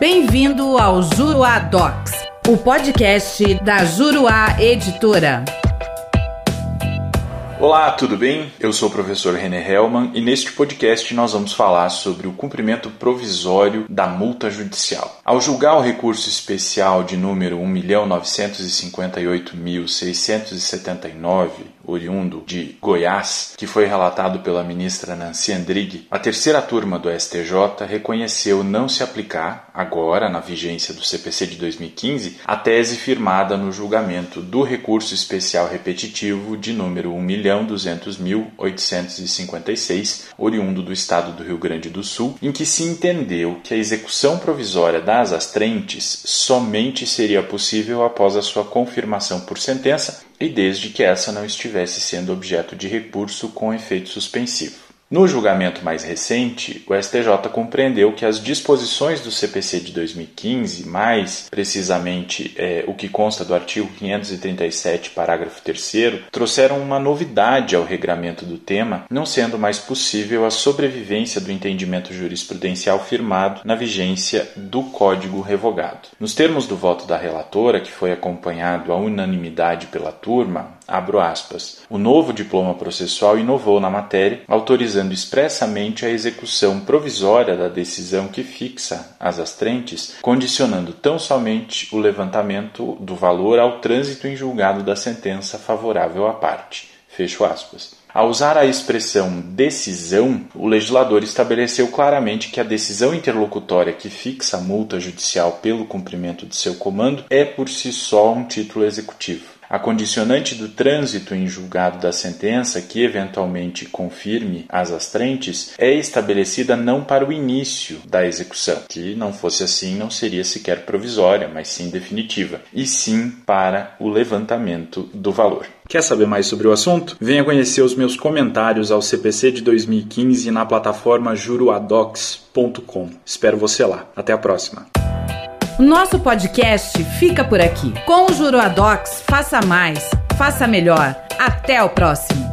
Bem-vindo ao Juruá Docs, o podcast da Juruá Editora. Olá, tudo bem? Eu sou o professor René Hellman e neste podcast nós vamos falar sobre o cumprimento provisório da multa judicial. Ao julgar o recurso especial de número 1.958.679 oriundo de Goiás, que foi relatado pela ministra Nancy Andrighi, a terceira turma do STJ reconheceu não se aplicar, agora na vigência do CPC de 2015, a tese firmada no julgamento do recurso especial repetitivo de número 1.200.856, oriundo do estado do Rio Grande do Sul, em que se entendeu que a execução provisória das astrentes somente seria possível após a sua confirmação por sentença e desde que essa não estivesse sendo objeto de recurso com efeito suspensivo. No julgamento mais recente, o STJ compreendeu que as disposições do CPC de 2015, mais precisamente é, o que consta do artigo 537, parágrafo 3, trouxeram uma novidade ao regramento do tema, não sendo mais possível a sobrevivência do entendimento jurisprudencial firmado na vigência do Código revogado. Nos termos do voto da relatora, que foi acompanhado à unanimidade pela turma, abro aspas, o novo diploma processual inovou na matéria, autorizando expressamente a execução provisória da decisão que fixa as astrentes, condicionando tão somente o levantamento do valor ao trânsito em julgado da sentença favorável à parte. Fecho aspas. Ao usar a expressão decisão, o legislador estabeleceu claramente que a decisão interlocutória que fixa a multa judicial pelo cumprimento de seu comando é por si só um título executivo. A condicionante do trânsito em julgado da sentença, que eventualmente confirme as astrentes, é estabelecida não para o início da execução, que não fosse assim não seria sequer provisória, mas sim definitiva, e sim para o levantamento do valor. Quer saber mais sobre o assunto? Venha conhecer os meus comentários ao CPC de 2015 na plataforma juruadocs.com. Espero você lá. Até a próxima. Nosso podcast fica por aqui. Com o Juruadox, faça mais, faça melhor. Até o próximo.